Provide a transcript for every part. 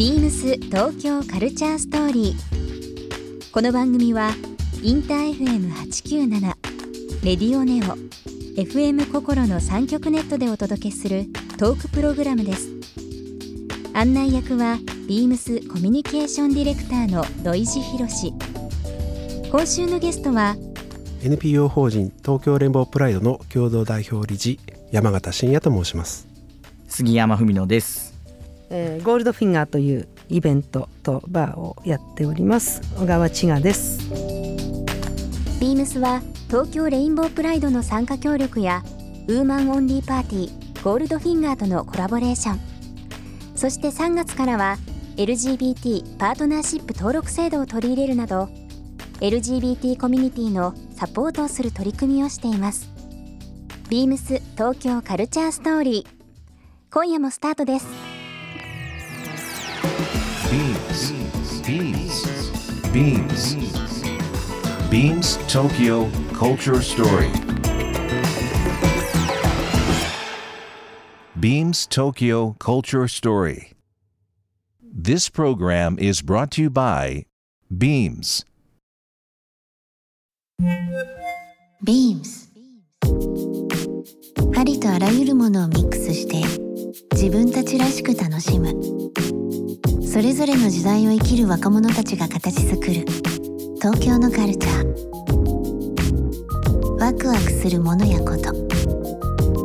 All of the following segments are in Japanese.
ビームス東京カルチャーストーリー。この番組はインター FM897 レディオネオ FM 心の三極ネットでお届けするトークプログラムです。案内役はビームスコミュニケーションディレクターの土井博志。今週のゲストは NPO 法人東京レンボープライドの共同代表理事山形真也と申します杉山文乃ですえーゴールドフィンガーというイベントとバーをやっております。小川千賀です。ビームスは東京レインボープライドの参加協力や woman only party ゴールドフィンガーとのコラボレーション。そして3月からは LGBT パートナーシップ登録制度を取り入れるなど LGBT コミュニティのサポートをする取り組みをしています。ビームス東京カルチャーストーリー。今夜もスタートです。Beams. Beams. Beams Tokyo Culture Story. Beams Tokyo Culture Story. This program is brought to you by Beams. Beams ありとあらゆるものをミックスして自分たちらしく楽しむそれぞれの時代を生きる若者たちが形作る東京のカルチャー。ワクワクするものやこと。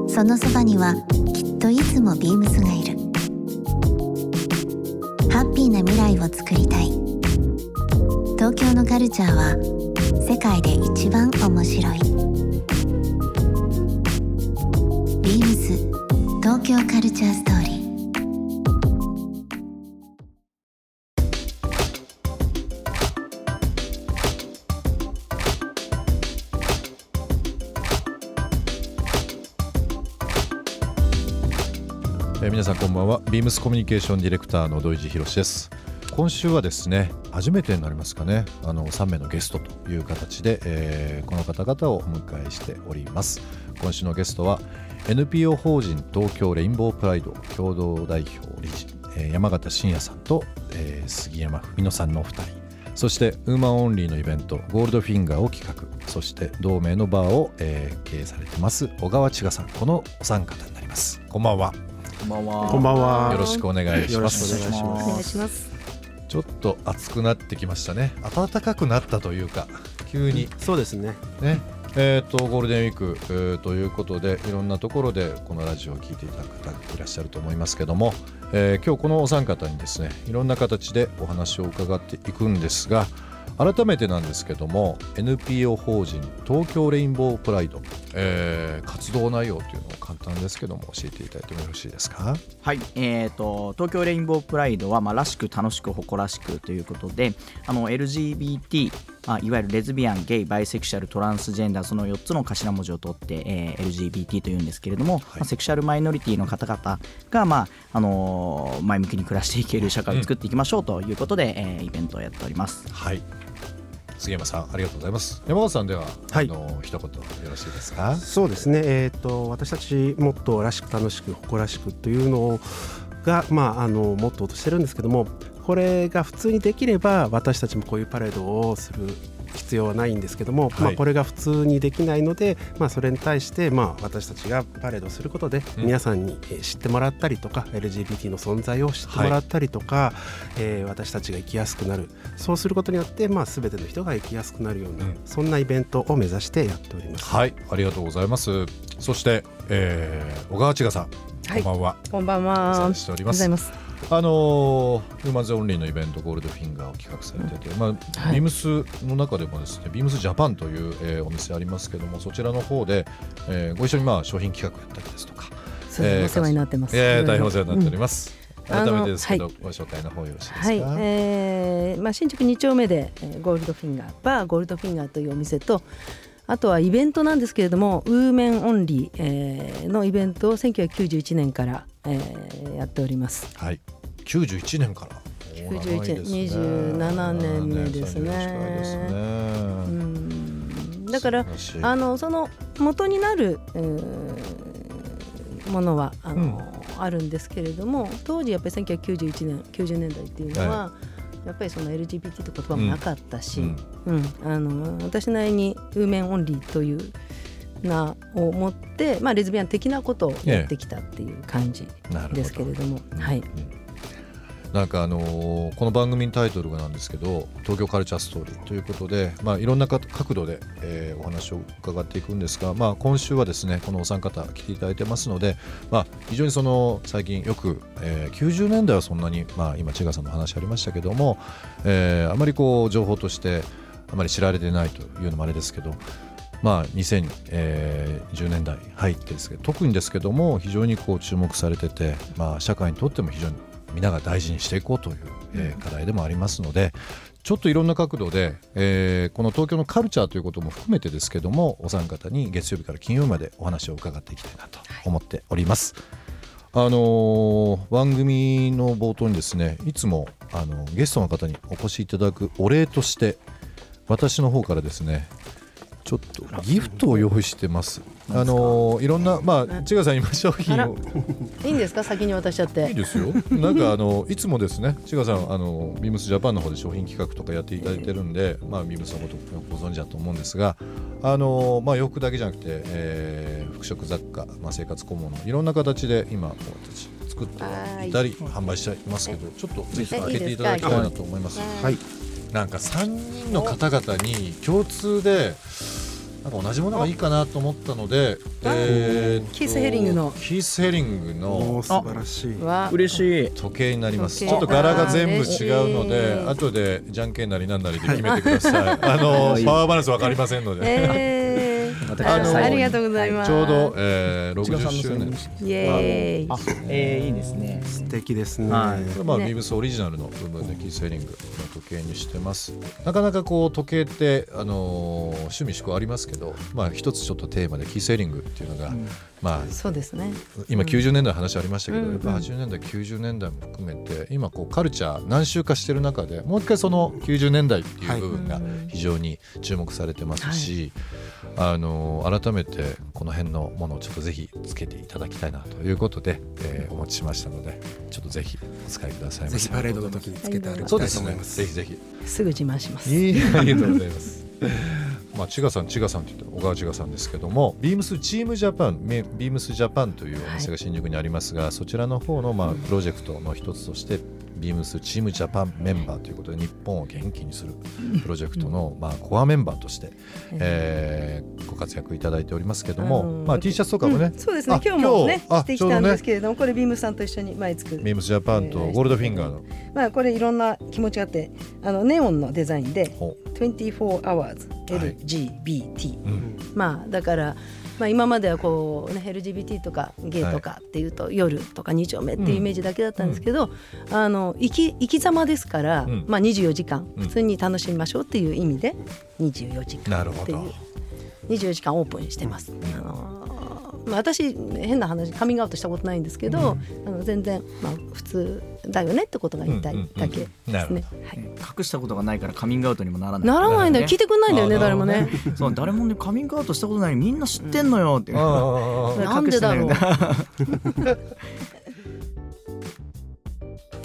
そのそばにはきっといつもビームスがいる。ハッピーな未来をつくりたい。東京のカルチャーは世界で一番面白い。ビームス東京カルチャーストーリー。えー皆さんこんばんは。ビームスコミュニケーションディレクターの土井地博です。今週はですね初めてになりますかね。あの3名のゲストという形で、えーこの方々をお迎えしております。今週のゲストは NPO 法人東京レインボープライド共同代表理事、えー山形真也さんと、えー杉山文乃さんのお二人。そしてウーマンオンリーのイベントゴールドフィンガーを企画。そして同名のバーを、えー経営されてます小川千賀さん。このお三方になります。こんばんは。こんばんは。こんばんは。よろしくお願いしよろします。くお願いしますお願いします。ちょっと暑くなってきましたね。暖かくなったというか急に。そうですね。ね。えー、とゴールデンウィーク、えーということでいろんなところでこのラジオを聞いていただく方いらっしゃると思いますけども、えー今日このお三方にですねいろんな形でお話を伺っていくんですが改めてなんですけども NPO 法人東京レインボープライド、えー活動内容というのを簡単ですけども教えていただいてもよろしいですか？はいえー、と東京レインボープライドは、まあ、らしく楽しく誇らしくということであの LGBT、まあ、いわゆるレズビアンゲイバイセクシャルトランスジェンダーその4つの頭文字を取って、えー LGBT というんですけれども、まあセクシャルマイノリティの方々が、まああのー前向きに暮らしていける社会を作っていきましょうということで、えーイベントをやっております。はい杉山さんありがとうございます。山本さんでは、はい。あの一言よろしいですか？そうですね。えっ、と私たちもっとらしく楽しく誇らしくというのがまああのモットーとしてるんですけどもこれが普通にできれば私たちもこういうパレードをする必要はないんですけども、はい。まあ、これが普通にできないので、まあ、それに対して、まあ、私たちがパレードをすることでうん。皆さんにえー知ってもらったりとか、LGBT の存在を知ってもらったりとか、えー私たちが生きやすくなる。そうすることによって、まあ、全ての人が生きやすくなるような、うん。そんなイベントを目指してやっております。はい、ありがとうございます。そして、えー、小川千賀さん、はい。こんばんは。こんばんおは世話しております。あのー、ウーマンズオンリーのイベントゴールドフィンガーを企画されてて、まあ、はい。ビームスの中でもですね、ビームスジャパンという、えーお店ありますけども、そちらの方で、えーご一緒にまあ商品企画やったりですとか、そうお世話になってます。えー大変お世話になっております。うん。改めてですけど、あのご紹介の方よろしいですか？はい、えーまあ、新宿2丁目で、えーゴールドフィンガーバーゴールドフィンガーというお店とあとはイベントなんですけれどもウーメンオンリー、えーのイベントを1991年から、えーやっております。はい、91年から。91年27年目ですね。27ですね。うん。だからあのその元になる、えーものはあの、あるんですけれども当時やっぱり1991年90年代っていうのは、やっぱりその LGBT って言葉もなかったし、うん。うん。あの私なりにウーメンオンリーという名を持って、まあ、レズビアン的なことをやってきたっていう感じですけれども、はい、なんかあのーこの番組のタイトルがなんですけど「東京カルチャーストーリー」ということで、まあ、いろんなか角度で、えーお話を伺っていくんですが、まあ、今週はですねこのお三方来ていただいてますので、まあ、非常にその最近よく、えー90年代はそんなに、まあ、今千賀さんの話ありましたけども、えーあまりこう情報としてあまり知られてないというのもあれですけどまあ、2010年代入ってですけど特にですけども非常にこう注目されてて、まあ、社会にとっても非常に皆が大事にしていこうという、えー課題でもありますのでちょっといろんな角度で、えーこの東京のカルチャーということも含めてですけどもお三方に月曜日から金曜日までお話を伺っていきたいなと思っております。あのー番組の冒頭にですねいつもあのゲストの方にお越しいただくお礼として私の方からですねちょっとギフトを用意してます。あのーいろんなまあ千賀さん今商品を。いいんですか？先に渡しちゃって。いいですよ。なんかあのいつもですね千賀さんあのビームスジャパンの方で商品企画とかやっていただいてるんで、まあビームスのことご存知だと思うんですが、あのまあ洋服だけじゃなくて、えー服飾雑貨、まあ生活小物いろんな形で今私作っていたり販売していますけど、ちょっとぜひ開けていただきたいなと思います。はいなんか3人の方々に共通でなんか同じものがいいかなと思ったので、えーとキースヘリングの。キースヘリングおのー素晴らしい。は嬉しい。時計になります。ちょっと柄が全部違うので、い。後でじゃんけんなりなんなりで決めてください。あのパワーバランスわかりませんので。えー私は最後に。ありがとうございます。ちょうど、えー、60千賀さんの周年。イエーイ。あえー、いいですね。素敵ですね、はい。これまあ、ね。ビームスオリジナルの部分でキースヘリングの時計にしてます。なかなかこう時計って、あのー趣味嗜好ありますけど、まあ、一つちょっとテーマでキースヘリングっていうのが、まあ、そうですね。今90年代の話ありましたけど、うんやっぱ80年代90年代も含めて今こうカルチャー何周かしてる中でもう一回その90年代っていう部分が非常に注目されてますし、あの改めてこの辺のものをちょっとぜひつけていただきたいなということで、えーお持ちしましたのでちょっとぜひお使いくださいませ。ぜひパレードの時につけて歩きたいそうですねと思いますぜひぜひ。すぐ自慢しますいいありがとうございます。まあ、千賀さん、千賀さんと言って小川千賀さんですけども、ビームスチームジャパン、めビームスジャパンというお店が新宿にありますが、そちらの方のまあプロジェクトの一つとして、ビームスチームジャパンメンバーということで、日本を元気にするプロジェクトのまあコアメンバーとして、えー。ご活躍いただいておりますけども、あのーまあ、T シャツとかもね、うん。そうですね。あ今日もねしてきたんですけれども、これビームさんと一緒に前作るビームスジャパンとゴールドフィンガーの、まあこれいろんな気持ちがあってあのネオンのデザインでほ24 hours はい LGBT、うん。まあだからまあ、今まではこう、ね、LGBT とかゲイとかっていうと、夜とか2丁目っていうイメージだけだったんですけど、あの生き生き様ですから、うん。まあ、24時間うん。普通に楽しみましょうっていう意味で24時間っていう。24時間オープンにしてます。あのまあ、私変な話カミングアウトしたことないんですけど、あの全然、まあ、普通だよねってことが言いたいだけですね。はい。隠したことがないからカミングアウトにもならない。ならないんだよ。聞いてくんないんだよねあ誰もね。そう誰もねカミングアウトしたことないみんな知ってんのよって。いう、ああああなん。でだろう隠してないみたい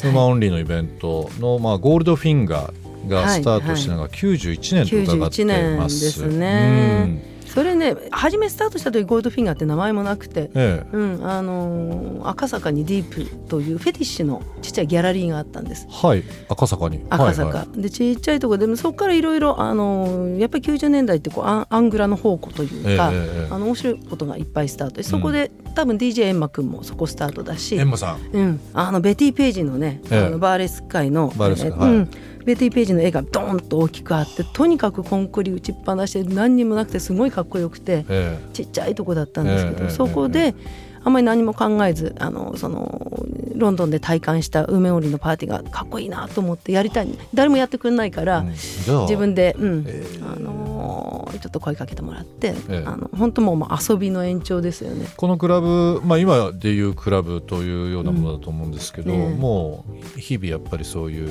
woman only のイベントの、まあ、ゴールドフィンガーがスタートしたのが91年と伺ってます。91年ですね。うんそれね初めスタートした時ゴールドフィンガーって名前もなくて、えうんあのー赤坂にディープというフェティッシュのちっちゃいギャラリーがあったんです。え、はい、赤坂に。赤坂、はいはい。でちっちゃいところでもそこからいろいろあのーやっぱり90年代ってこうアンアングラの宝庫というか、ええええあの面白いことがいっぱいスタート。そこで、多分 DJ エンマくんもそこスタートだしエンマさん。うん、あのベティ・ページのね、ええ。あのバーレスク界のバーレスク界はい。えーうん、ベティ・ページの絵がドーンと大きくあってとにかくコンクリ打ちっぱなしで何にもなくてすごいかっこよくてえちっちゃいとこだったんですけど、ええそこで、あんまり何も考えずあのそのロンドンで体感した梅織のパーティーがかっこいいなと思ってやりたい。誰もやってくれないから、えうん自分で、うん。ええ。あのーちょっと声かけてもらって、ええ。あの本当もうまあ遊びの延長ですよね。このクラブ、まあ、今でいうクラブというようなものだと思うんですけど、うんええ。もう日々やっぱりそういう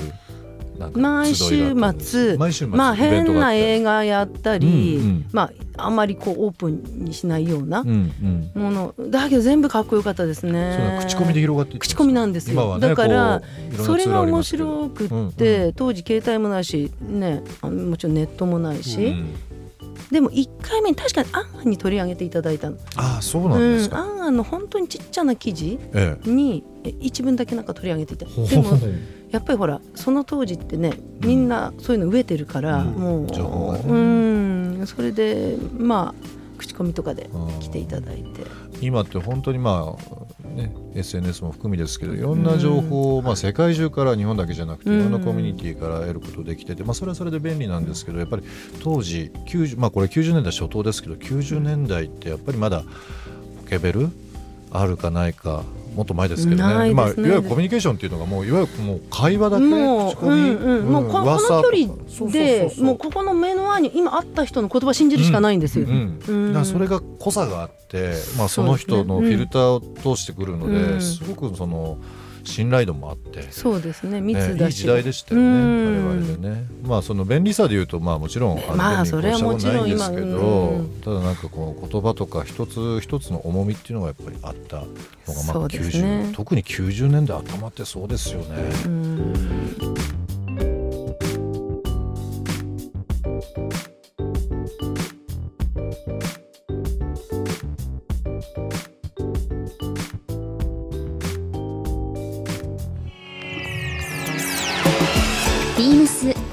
毎週末まあ変な映画やったり、うんうん。まああんまりこうオープンにしないようなうんうん。もの、だけど全部かっこよかったですね。ね。口コミで広がって口コミなんですよ。だからそれが面白くって、うんうん。当時携帯もないしねもちろんネットもないし、うんでも1回目に確かに「アンアン」に取り上げていただいたの。ああそうなんですうん、か、アンアンの本当にちっちゃな記事えにえ一文だけなんか取り上げていた。えでも やっぱりほらその当時ってねみんなそういうの飢えてるから、うん。もう情報がね。うん。それでまあ口コミとかでうん来ていただいて。今って本当にまあ、ね、SNS も含みですけどいろんな情報を、まあ、世界中から日本だけじゃなくていろんなコミュニティから得ることできてて、まあ、それはそれで便利なんですけどやっぱり当時90、まあ、これ90年代初頭ですけど90年代ってやっぱりまだポケベル？あるかないかもっと前ですけどね。まあ、いわゆるコミュニケーションっていうのがもういわゆるもう会話だけもう、口コミ。うんうん、もうここの噂距離でもうここの目の前に今会った人の言葉信じるしかないんですよ。うんうんだからそれが濃さがあって、まあ、その人のフィルターを通してくるので、うん。すごくその信頼度もあって、そうですね密ね、いだし、い時代でしたよね、うん。我々でね。まあその便利さでいうとまあもちろんあのまあそれはもちろんど、今うん。ただなんかこの言葉とか一つ一つの重みっていうのがやっぱりあったのがまあそうです90、ね特に90年代頭ってそうですよね。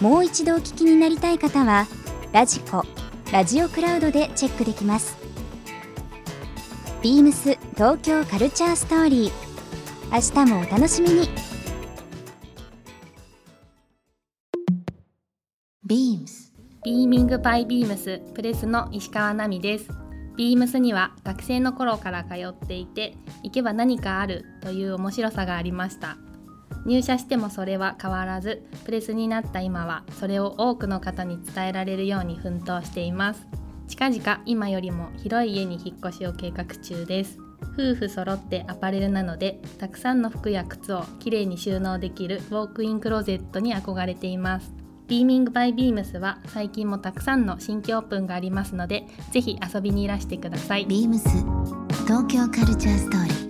もう一度お聞きになりたい方はラジコラジオクラウドでチェックできますビームス東京カルチャーストーリー明日もお楽しみに Beams ビーミングバイビームスプレスの石川奈美です。ビームスには学生の頃から通っていて、行けば何かあるという面白さがありました。入社してもそれは変わらず、プレスになった今はそれを多くの方に伝えられるように奮闘しています。近々今よりも広い家に引っ越しを計画中です。夫婦揃ってアパレルなので、たくさんの服や靴をきれいに収納できるウォークインクローゼットに憧れています。ビーミングバイビームスは最近もたくさんの新規オープンがありますので、ぜひ遊びにいらしてください。Beams 東京カルチャーストーリー